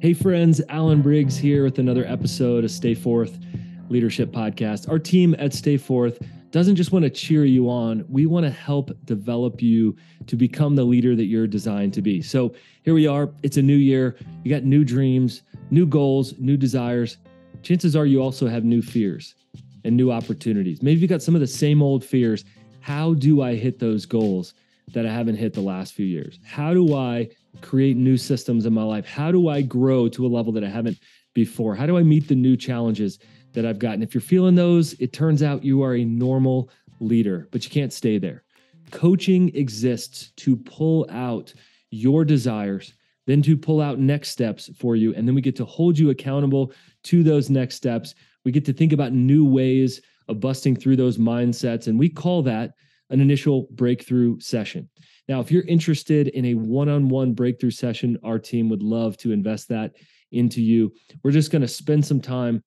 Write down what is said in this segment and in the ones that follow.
Hey, friends, Alan Briggs here with another episode of Stay Forth Leadership Podcast. Our team at Stay Forth doesn't just want to cheer you on, we want to help develop you to become the leader that you're designed to be. So here we are. It's a new year. You got new dreams, new goals, new desires. Chances are you also have new fears and new opportunities. Maybe you got some of the same old fears. How do I hit those goals that I haven't hit the last few years? How do I create new systems in my life? How do I grow to a level that I haven't before? How do I meet the new challenges that I've gotten? If you're feeling those, it turns out you are a normal leader, but you can't stay there. Coaching exists to pull out your desires, then to pull out next steps for you. And then we get to hold you accountable to those next steps. We get to think about new ways of busting through those mindsets. And we call that an initial breakthrough session. Now, if you're interested in a one on one breakthrough session, our team would love to invest that into you. We're just going to spend some time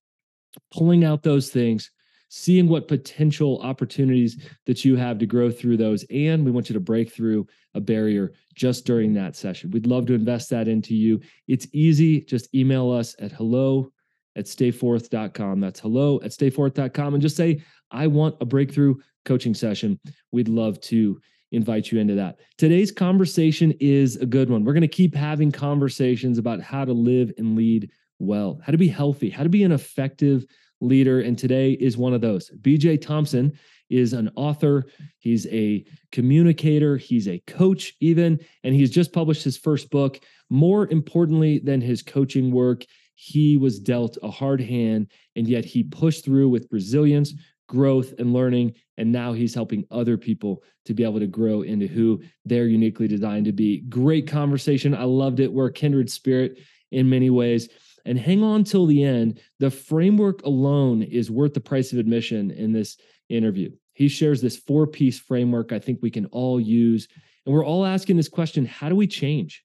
pulling out those things, seeing what potential opportunities that you have to grow through those. And we want you to break through a barrier just during that session. We'd love to invest that into you. It's easy. Just email us at hello at stayforth.com. That's hello at stayforth.com and just say, I want a breakthrough coaching session. We'd love to invite you into that. Today's conversation is a good one. We're going to keep having conversations about how to live and lead well, how to be healthy, how to be an effective leader. And today is one of those. BJ Thompson is an author, he's a communicator, he's a coach, even, and he's just published his first book. More importantly than his coaching work, he was dealt a hard hand, and yet he pushed through with resilience, growth and learning. And now he's helping other people to be able to grow into who they're uniquely designed to be. Great conversation. I loved it. We're a kindred spirit in many ways. And hang on till the end. The framework alone is worth the price of admission in this interview. He shares this four piece framework I think we can all use. And we're all asking this question how do we change?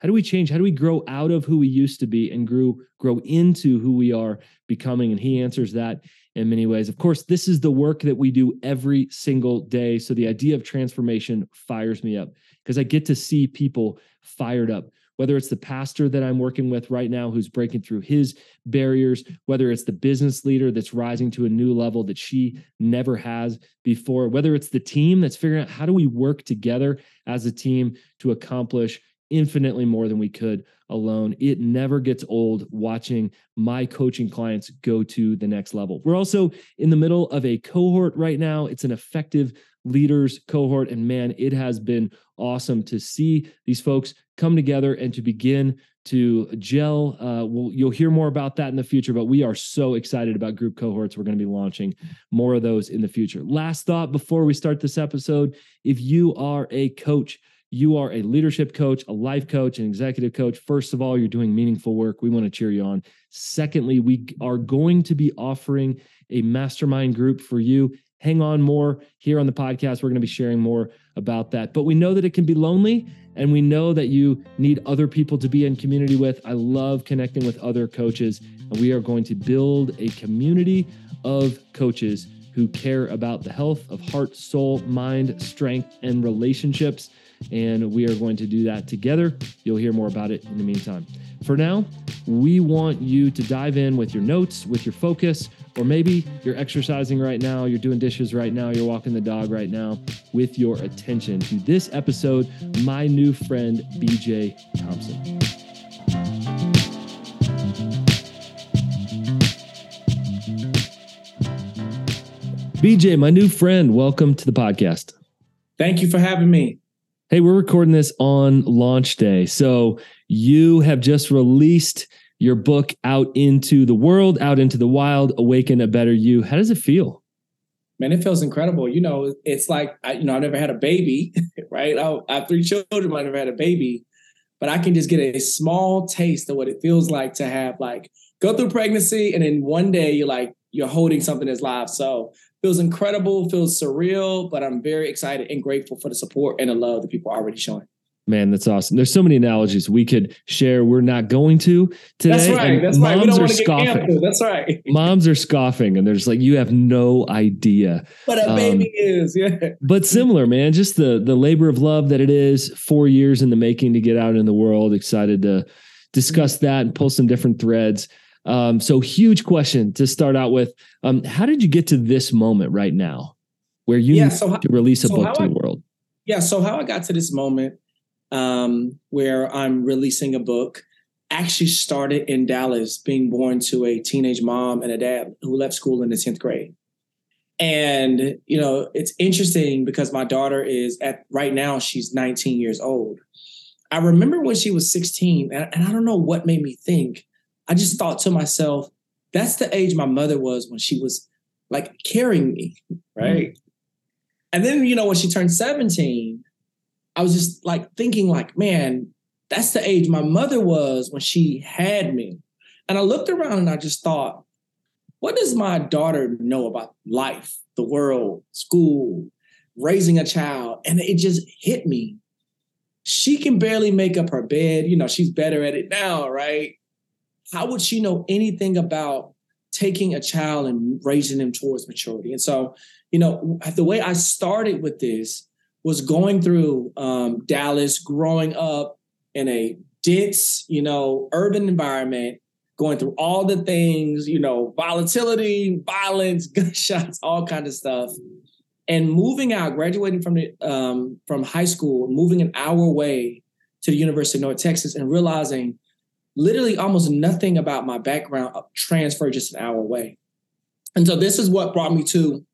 How do we change? How do we grow out of who we used to be and grow grow into who we are becoming? And he answers that in many ways. Of course, this is the work that we do every single day. So the idea of transformation fires me up because I get to see people fired up. Whether it's the pastor that I'm working with right now who's breaking through his barriers, whether it's the business leader that's rising to a new level that she never has before, whether it's the team that's figuring out how do we work together as a team to accomplish infinitely more than we could alone. It never gets old watching my coaching clients go to the next level. We're also in the middle of a cohort right now. It's an effective leaders cohort. And man, it has been awesome to see these folks come together and to begin to gel. Uh, we'll, you'll hear more about that in the future, but we are so excited about group cohorts. We're going to be launching more of those in the future. Last thought before we start this episode if you are a coach, you are a leadership coach, a life coach, an executive coach. First of all, you're doing meaningful work. We want to cheer you on. Secondly, we are going to be offering a mastermind group for you. Hang on more here on the podcast. We're going to be sharing more about that. But we know that it can be lonely and we know that you need other people to be in community with. I love connecting with other coaches, and we are going to build a community of coaches who care about the health of heart, soul, mind, strength, and relationships and we are going to do that together. You'll hear more about it in the meantime. For now, we want you to dive in with your notes, with your focus, or maybe you're exercising right now, you're doing dishes right now, you're walking the dog right now, with your attention to this episode, my new friend, BJ Thompson. BJ, my new friend, welcome to the podcast. Thank you for having me. Hey, we're recording this on launch day. So you have just released your book out into the world, out into the wild, Awaken a Better You. How does it feel? Man, it feels incredible. You know, it's like, I, you know, I've never had a baby, right? I, I have three children, but I never had a baby. But I can just get a small taste of what it feels like to have like go through pregnancy and then one day you're like, you're holding something that's live. So feels incredible, feels surreal, but I'm very excited and grateful for the support and the love that people are already showing. Man, that's awesome. There's so many analogies we could share. We're not going to today. That's right. That's right. We don't want to get canceled. That's right. moms are scoffing and they're just like, you have no idea. What a um, baby is. Yeah. But similar, man. Just the the labor of love that it is. Four years in the making to get out in the world. Excited to discuss that and pull some different threads. Um, so, huge question to start out with. Um, how did you get to this moment right now where you yeah, need so how, to release a so book to I, the world? Yeah. So, how I got to this moment um, where I'm releasing a book actually started in Dallas, being born to a teenage mom and a dad who left school in the 10th grade. And, you know, it's interesting because my daughter is at right now, she's 19 years old. I remember when she was 16, and, and I don't know what made me think. I just thought to myself, that's the age my mother was when she was like carrying me, right? Mm-hmm. And then, you know, when she turned 17, I was just like thinking, like, man, that's the age my mother was when she had me. And I looked around and I just thought, what does my daughter know about life, the world, school, raising a child? And it just hit me. She can barely make up her bed. You know, she's better at it now, right? How would she know anything about taking a child and raising them towards maturity? And so, you know, the way I started with this was going through um, Dallas, growing up in a dense, you know, urban environment going through all the things, you know, volatility, violence, gunshots, all kind of stuff. And moving out, graduating from the um, from high school, moving an hour away to the University of North Texas, and realizing literally almost nothing about my background transferred just an hour away. And so this is what brought me to.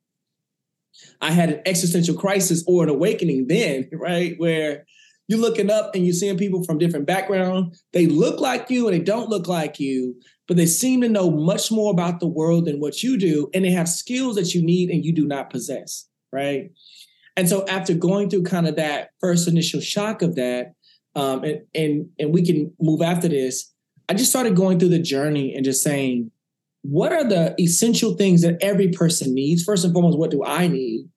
I had an existential crisis or an awakening then, right? Where you're looking up and you're seeing people from different backgrounds. They look like you and they don't look like you, but they seem to know much more about the world than what you do. And they have skills that you need and you do not possess. Right. And so after going through kind of that first initial shock of that, um, and, and, and we can move after this, I just started going through the journey and just saying, what are the essential things that every person needs? First and foremost, what do I need?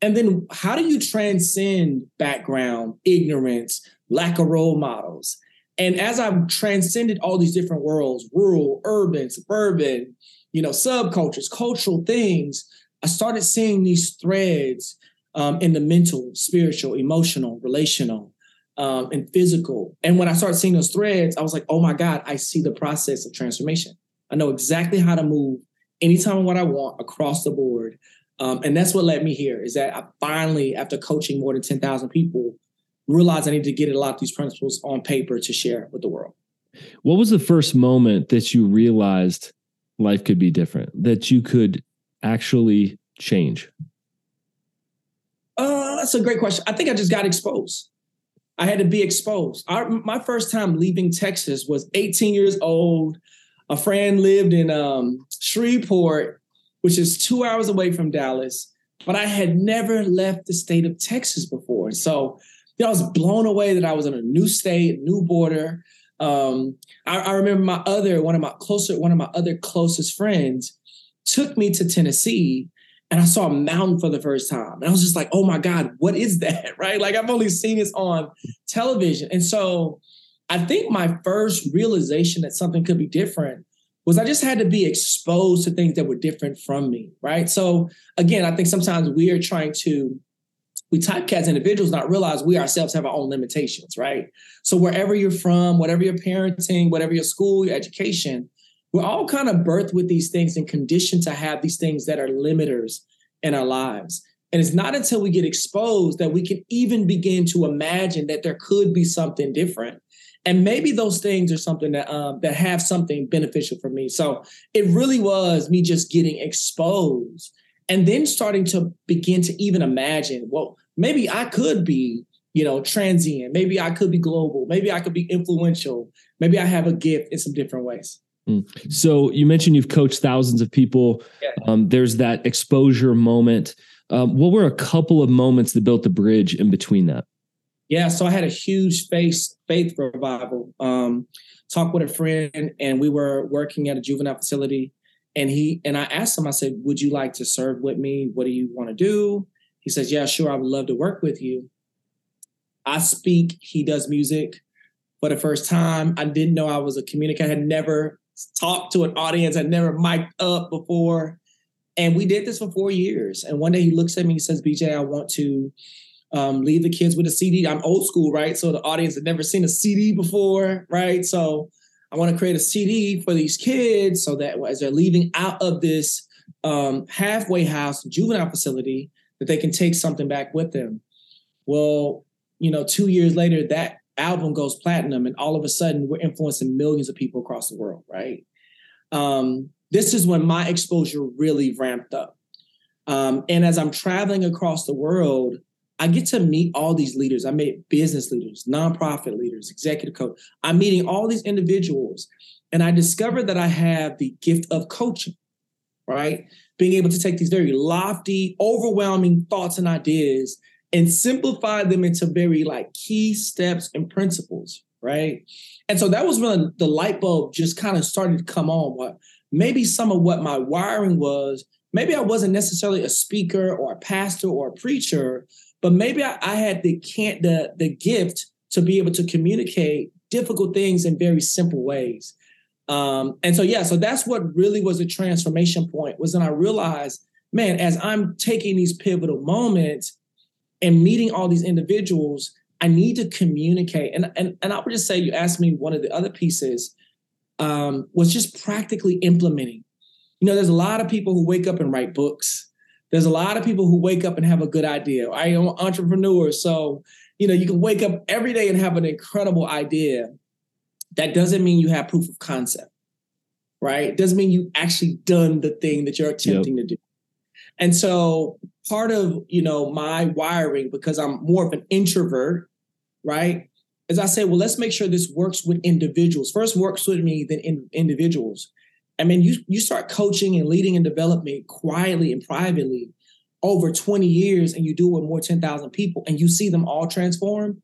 And then how do you transcend background, ignorance, lack of role models? And as I've transcended all these different worlds, rural, urban, suburban, you know, subcultures, cultural things, I started seeing these threads um, in the mental, spiritual, emotional, relational, um, and physical. And when I started seeing those threads, I was like, oh my God, I see the process of transformation. I know exactly how to move anytime what I want across the board um, and that's what led me here is that I finally, after coaching more than 10,000 people, realized I need to get a lot of these principles on paper to share with the world. What was the first moment that you realized life could be different, that you could actually change? Uh, that's a great question. I think I just got exposed. I had to be exposed. I, my first time leaving Texas was 18 years old. A friend lived in um, Shreveport which is two hours away from Dallas. But I had never left the state of Texas before. So you know, I was blown away that I was in a new state, new border. Um, I, I remember my other, one of my closer, one of my other closest friends took me to Tennessee and I saw a mountain for the first time. And I was just like, oh my God, what is that? Right? Like I've only seen this on television. And so I think my first realization that something could be different was I just had to be exposed to things that were different from me, right? So again, I think sometimes we are trying to we typecast individuals, not realize we ourselves have our own limitations, right? So wherever you're from, whatever your parenting, whatever your school, your education, we're all kind of birthed with these things and conditioned to have these things that are limiters in our lives. And it's not until we get exposed that we can even begin to imagine that there could be something different and maybe those things are something that um, that have something beneficial for me. So it really was me just getting exposed and then starting to begin to even imagine, well, maybe I could be, you know, transient. Maybe I could be global. Maybe I could be influential. Maybe I have a gift in some different ways. Mm. So you mentioned you've coached thousands of people. Yeah. Um, there's that exposure moment. Um, what were a couple of moments that built the bridge in between that? Yeah, so I had a huge faith faith revival. Um, talked with a friend, and we were working at a juvenile facility. And he and I asked him, I said, "Would you like to serve with me? What do you want to do?" He says, "Yeah, sure. I would love to work with you." I speak. He does music. For the first time, I didn't know I was a communicator. I had never talked to an audience. I'd never mic'd up before. And we did this for four years. And one day he looks at me, he says, BJ, I want to um, leave the kids with a CD. I'm old school, right? So the audience had never seen a CD before, right? So I want to create a CD for these kids so that as they're leaving out of this um, halfway house juvenile facility, that they can take something back with them. Well, you know, two years later, that album goes platinum, and all of a sudden, we're influencing millions of people across the world, right? Um, this is when my exposure really ramped up. Um, and as I'm traveling across the world, I get to meet all these leaders. I meet business leaders, nonprofit leaders, executive coach. I'm meeting all these individuals, and I discovered that I have the gift of coaching, right? Being able to take these very lofty, overwhelming thoughts and ideas and simplify them into very like key steps and principles, right? And so that was when the light bulb just kind of started to come on. What maybe some of what my wiring was, maybe I wasn't necessarily a speaker or a pastor or a preacher, but maybe I, I had the can't the the gift to be able to communicate difficult things in very simple ways. Um, and so yeah, so that's what really was a transformation point was when I realized, man, as I'm taking these pivotal moments and meeting all these individuals, I need to communicate. And and and I would just say, you asked me one of the other pieces um, was just practically implementing. You know, there's a lot of people who wake up and write books. There's a lot of people who wake up and have a good idea. I am an entrepreneur, so you know you can wake up every day and have an incredible idea. That doesn't mean you have proof of concept, right? It doesn't mean you've actually done the thing that you're attempting yep. to do. And so part of you know my wiring because I'm more of an introvert, right? As I say, well, let's make sure this works with individuals. First works with me, then in individuals. I mean, you you start coaching and leading and development quietly and privately over 20 years, and you do it with more 10,000 people, and you see them all transform.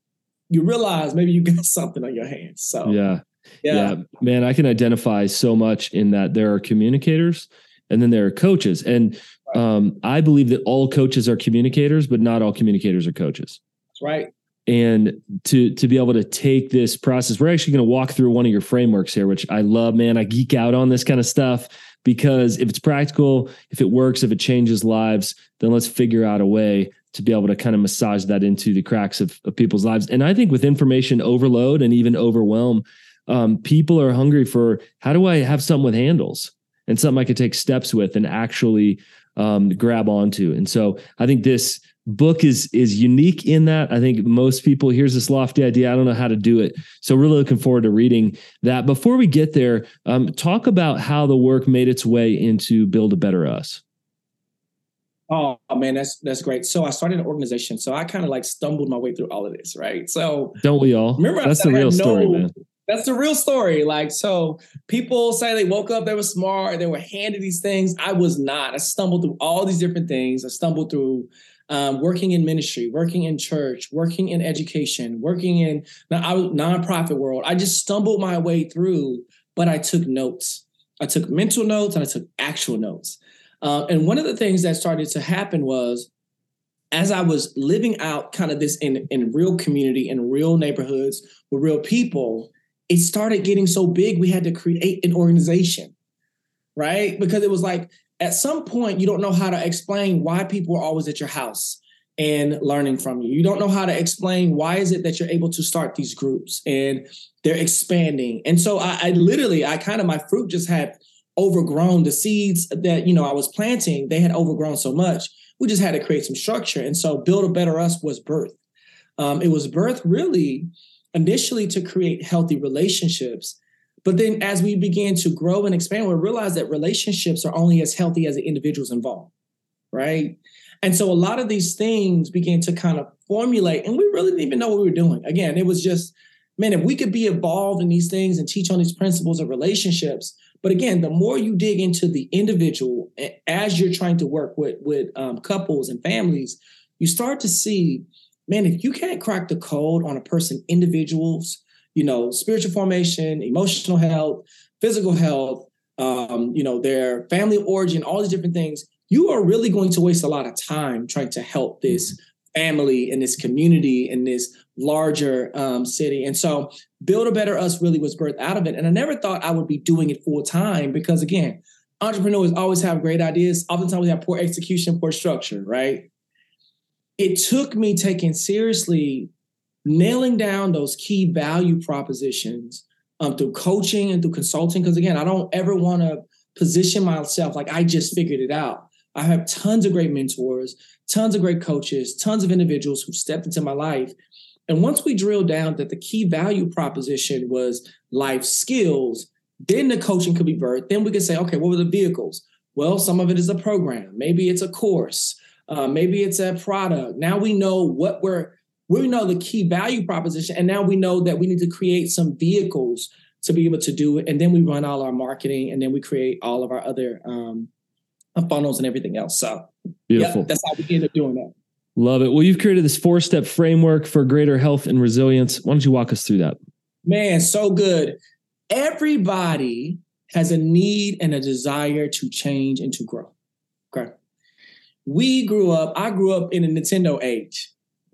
You realize maybe you got something on your hands. So yeah. yeah, yeah, man, I can identify so much in that there are communicators, and then there are coaches, and um, I believe that all coaches are communicators, but not all communicators are coaches. That's right. And to to be able to take this process we're actually going to walk through one of your frameworks here which i love man. I geek out on this kind of stuff because if it's practical if it works if it changes lives then let's figure out a way to be able to kind of massage that into the cracks of, of people's lives. And i think with information overload and even overwhelm um, people are hungry for how do i have something with handles and something i could take steps with and actually um, grab onto. And so i think this book is is unique in that. I think most people here's this lofty idea i don't know how to do it. So really looking forward to reading that. Before we get there um, talk about how the work made its way into build a better us. Oh man that's that's great. So i started an organization so i kind of like stumbled my way through all of this right? So don't we all? remember that's the real story no, man that's the real story. Like, so people say they woke up, they were smart, they were handed these things. I was not. I stumbled through all these different things. I stumbled through um, working in ministry, working in church, working in education, working in nonprofit world. I just stumbled my way through, but I took notes. I took mental notes and I took actual notes. Uh, and one of the things that started to happen was as I was living out kind of this in, in real community, in real neighborhoods with real people, it started getting so big we had to create an organization, right? Because it was like at some point you don't know how to explain why people are always at your house and learning from you. You don't know how to explain why is it that you're able to start these groups and they're expanding. And so I, I literally, I kind of my fruit just had overgrown the seeds that you know I was planting. They had overgrown so much. We just had to create some structure. And so build a better us was birth. Um, it was birth really initially to create healthy relationships but then as we began to grow and expand, we realized that relationships are only as healthy as the individuals involved, right? And so a lot of these things began to kind of formulate, and we really didn't even know what we were doing. Again, it was just, man, if we could be involved in these things and teach on these principles of relationships, but again, the more you dig into the individual as you're trying to work with with um, couples and families, you start to see, man, if you can't crack the code on a person, individuals, you know, spiritual formation, emotional health, physical health, um, you know, their family origin, all these different things, you are really going to waste a lot of time trying to help this mm-hmm. family and this community and this larger um, city. And so, Build a Better Us really was birthed out of it. And I never thought I would be doing it full time because, again, entrepreneurs always have great ideas. Oftentimes, we have poor execution, poor structure, right? It took me taking seriously nailing down those key value propositions um, through coaching and through consulting. Because again, I don't ever want to position myself like I just figured it out. I have tons of great mentors, tons of great coaches, tons of individuals who stepped into my life. And once we drilled down that the key value proposition was life skills, then the coaching could be birthed. Then we could say, okay, what were the vehicles? Well, some of it is a program. Maybe it's a course. Uh, maybe it's a product. Now we know what we're we know the key value proposition, and now we know that we need to create some vehicles to be able to do it. And then we run all our marketing, and then we create all of our other um, funnels and everything else. So, beautiful. that's how we end up doing that. Love it. Well, you've created this four step framework for greater health and resilience. Why don't you walk us through that? Man, so good. Everybody has a need and a desire to change and to grow. Okay. We grew up, I grew up in a Nintendo age.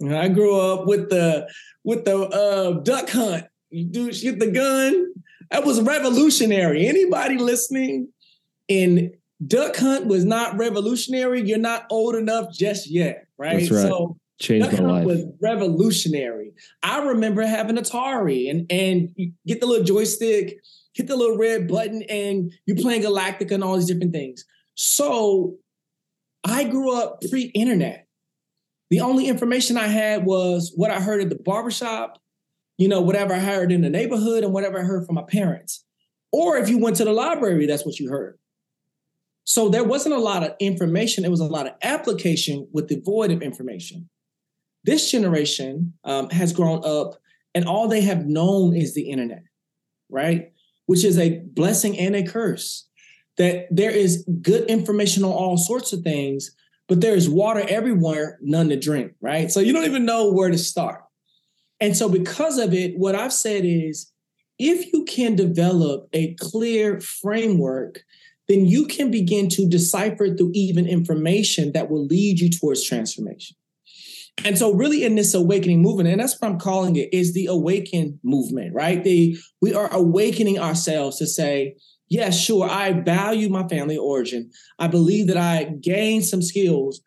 I grew up with the with the uh, duck hunt. You do shoot the gun. That was revolutionary. Anybody listening in duck hunt was not revolutionary. You're not old enough just yet, right? That's right. So changed duck my life. Was revolutionary. I remember having Atari and and you get the little joystick, hit the little red button, and you're playing Galactica and all these different things. So I grew up pre-internet. The only information I had was what I heard at the barbershop, you know, whatever I heard in the neighborhood and whatever I heard from my parents. Or if you went to the library, that's what you heard. So there wasn't a lot of information. It was a lot of application with the void of information. This generation um, has grown up and all they have known is the internet, right? Which is a blessing and a curse. That there is good information on all sorts of things, but there is water everywhere, none to drink, right? So you don't even know where to start. And so, because of it, what I've said is if you can develop a clear framework, then you can begin to decipher through even information that will lead you towards transformation. And so, really, in this awakening movement, and that's what I'm calling it, is the awaken movement, right? The we are awakening ourselves to say, yes, sure, I value my family origin. I believe that I gained some skills,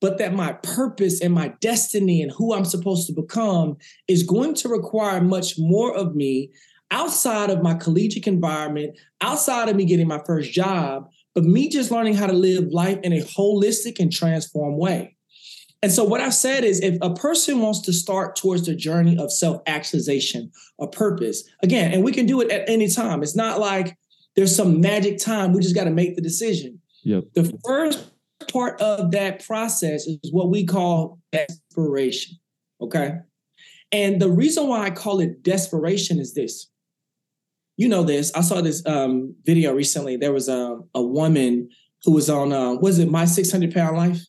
but that my purpose and my destiny and who I'm supposed to become is going to require much more of me outside of my collegiate environment, outside of me getting my first job, but me just learning how to live life in a holistic and transformed way. And so, what I've said is if a person wants to start towards the journey of self actualization or purpose, again, and we can do it at any time, it's not like there's some magic time. We just got to make the decision. Yep. The first part of that process is what we call desperation. Okay. And the reason why I call it desperation is this. You know this. I saw this um, video recently. There was a, a woman who was on, uh, was it My 600 Pound Life?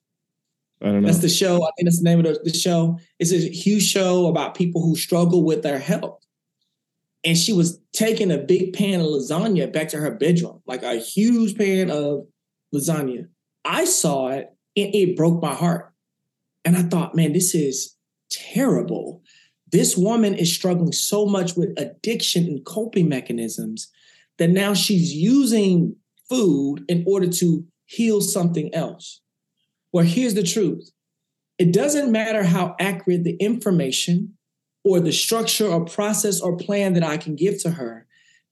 I don't know. That's the show. I think that's the name of the, the show. It's a huge show about people who struggle with their health and she was taking a big pan of lasagna back to her bedroom, like a huge pan of lasagna. I saw it and it broke my heart. And I thought, man, this is terrible. This woman is struggling so much with addiction and coping mechanisms that now she's using food in order to heal something else. Well, here's the truth it doesn't matter how accurate the information or the structure or process or plan that I can give to her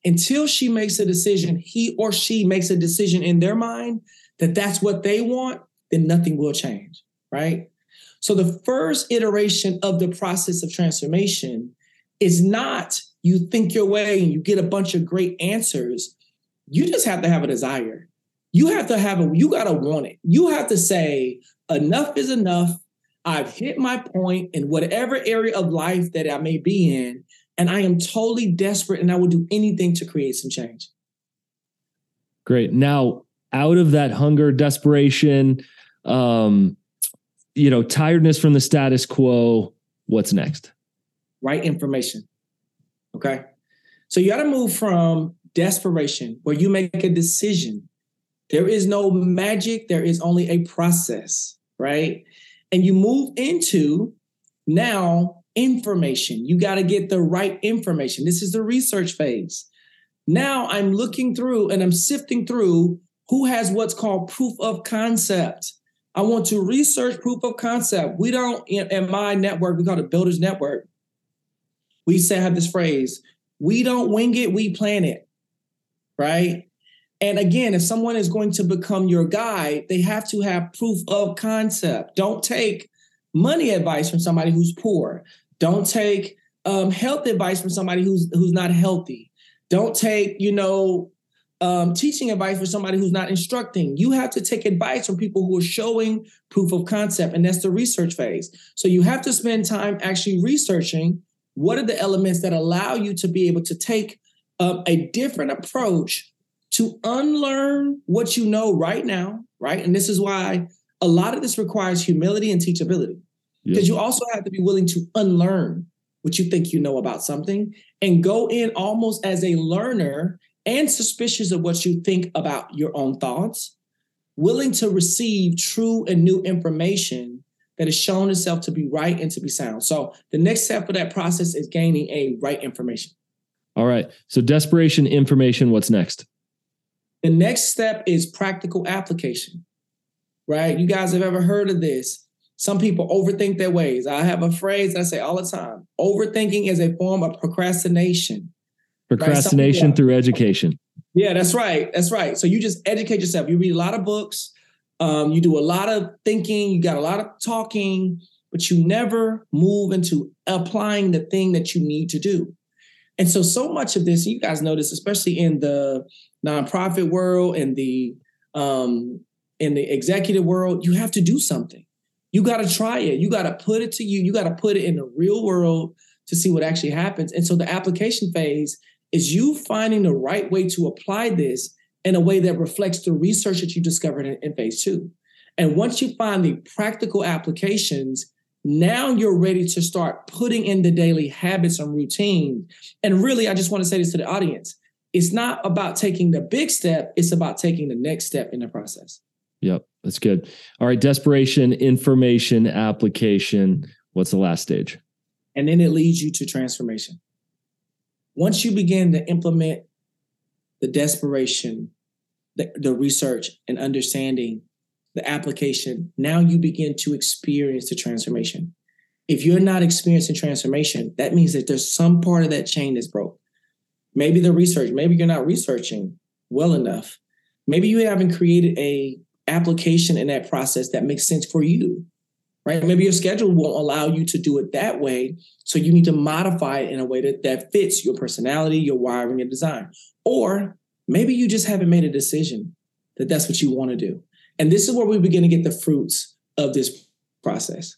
until she makes a decision, he or she makes a decision in their mind that that's what they want, then nothing will change, right? So the first iteration of the process of transformation is not you think your way and you get a bunch of great answers. You just have to have a desire. You have to have a, you got to want it. You have to say, enough is enough. I've hit my point in whatever area of life that I may be in, and I am totally desperate and I will do anything to create some change. Great. Now, out of that hunger, desperation, um, you know, tiredness from the status quo, what's next? Right information. Okay. So you got to move from desperation where you make a decision. There is no magic, there is only a process, right? And you move into now information. You got to get the right information. This is the research phase. Now I'm looking through and I'm sifting through who has what's called proof of concept. I want to research proof of concept. We don't, in, in my network, we call it Builders Network. We say, have this phrase We don't wing it, we plan it. Right? And again, if someone is going to become your guide, they have to have proof of concept. Don't take money advice from somebody who's poor. Don't take um, health advice from somebody who's who's not healthy. Don't take, you know, um, teaching advice for somebody who's not instructing. You have to take advice from people who are showing proof of concept, and that's the research phase. So you have to spend time actually researching what are the elements that allow you to be able to take um, a different approach to unlearn what you know right now, right? And this is why a lot of this requires humility and teachability. Because you also have to be willing to unlearn what you think you know about something and go in almost as a learner and suspicious of what you think about your own thoughts, willing to receive true and new information that has shown itself to be right and to be sound. So the next step of that process is gaining a right information. All right. So desperation information, what's next? The next step is practical application, right? You guys have ever heard of this? Some people overthink their ways. I have a phrase I say all the time overthinking is a form of procrastination. Procrastination right? through education. Yeah, that's right. That's right. So you just educate yourself. You read a lot of books, um, you do a lot of thinking, you got a lot of talking, but you never move into applying the thing that you need to do. And so, so much of this, you guys notice, especially in the nonprofit world and the um, in the executive world, you have to do something. You got to try it. You got to put it to you. You got to put it in the real world to see what actually happens. And so the application phase is you finding the right way to apply this in a way that reflects the research that you discovered in, in phase two. And once you find the practical applications, now you're ready to start putting in the daily habits and routine. And really, I just want to say this to the audience it's not about taking the big step, it's about taking the next step in the process. Yep, that's good. All right, desperation, information, application. What's the last stage? And then it leads you to transformation. Once you begin to implement the desperation, the, the research, and understanding the application, now you begin to experience the transformation. If you're not experiencing transformation, that means that there's some part of that chain that's broke. Maybe the research, maybe you're not researching well enough. Maybe you haven't created a application in that process that makes sense for you. Right? Maybe your schedule won't allow you to do it that way. So you need to modify it in a way that, that fits your personality, your wiring, and design. Or maybe you just haven't made a decision that that's what you want to do. And this is where we begin to get the fruits of this process.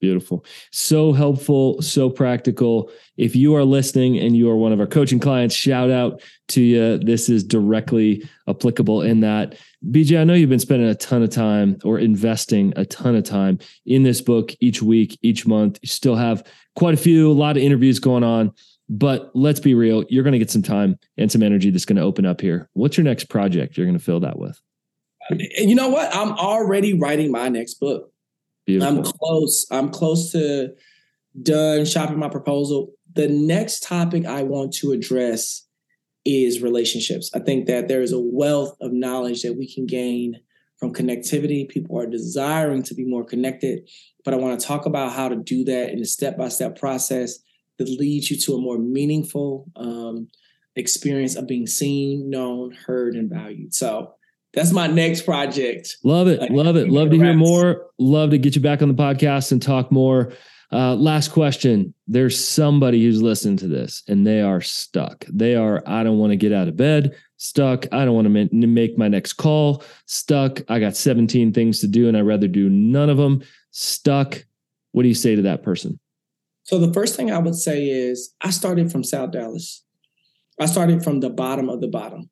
Beautiful. So helpful, so practical. If you are listening and you are one of our coaching clients, shout out to you. This is directly applicable in that. BJ, I know you've been spending a ton of time or investing a ton of time in this book each week, each month. You still have quite a few, a lot of interviews going on. But let's be real, you're going to get some time and some energy that's going to open up here. What's your next project you're going to fill that with? You know what? I'm already writing my next book. Beautiful. I'm close. I'm close to done shopping my proposal. The next topic I want to address is relationships. I think that there is a wealth of knowledge that we can gain from connectivity. People are desiring to be more connected, but I want to talk about how to do that in a step by step process that leads you to a more meaningful um, experience of being seen, known, heard, and valued. So that's my next project. Love it. Like, love it. Love to hear more. Love to get you back on the podcast and talk more. Uh, last question. There's somebody who's listening to this and they are stuck. They are, I don't want to get out of bed, stuck. I don't want to make my next call, stuck. I got 17 things to do and I'd rather do none of them, stuck. What do you say to that person? So, the first thing I would say is I started from South Dallas. I started from the bottom of the bottom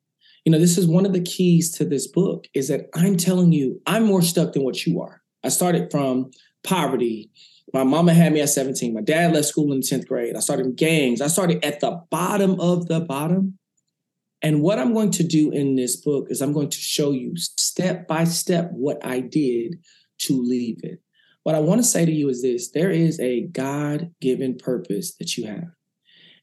you know this is one of the keys to this book is that i'm telling you i'm more stuck than what you are. I started from poverty. My mama had me at 17 my dad left school in the 10th grade. I started in gangs. I started at the bottom of the bottom. And what i'm going to do in this book is i'm going to show you step by step what i did to leave it. What i want to say to you is this there is a god-given purpose that you have.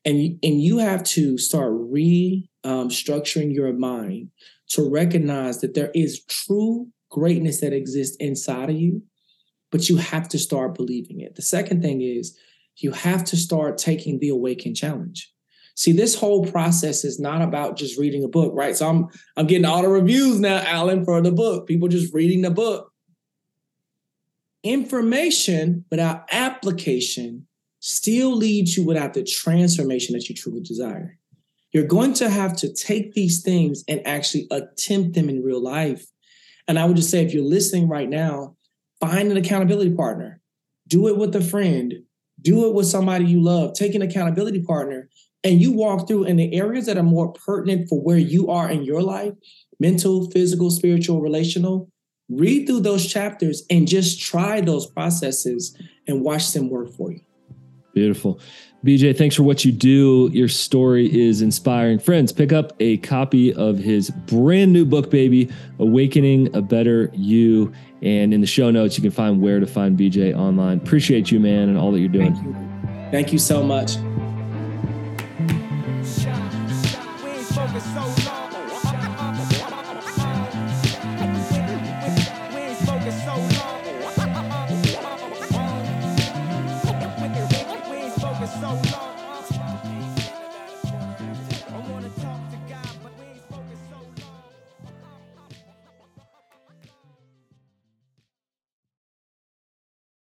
And, and you have to start re um, structuring your mind to recognize that there is true greatness that exists inside of you, but you have to start believing it. The second thing is you have to start taking the awaken challenge. See, this whole process is not about just reading a book, right? So I'm I'm getting all the reviews now, Alan, for the book. People just reading the book. Information without application still leads you without the transformation that you truly desire. You're going to have to take these things and actually attempt them in real life. And I would just say, if you're listening right now, find an accountability partner, do it with a friend, do it with somebody you love, take an accountability partner, and you walk through in the areas that are more pertinent for where you are in your life mental, physical, spiritual, relational read through those chapters and just try those processes and watch them work for you. Beautiful. BJ, thanks for what you do. Your story is inspiring. Friends, pick up a copy of his brand new book, baby, Awakening a Better You. And in the show notes, you can find where to find BJ online. Appreciate you, man, and all that you're doing. Thank you, Thank you so much.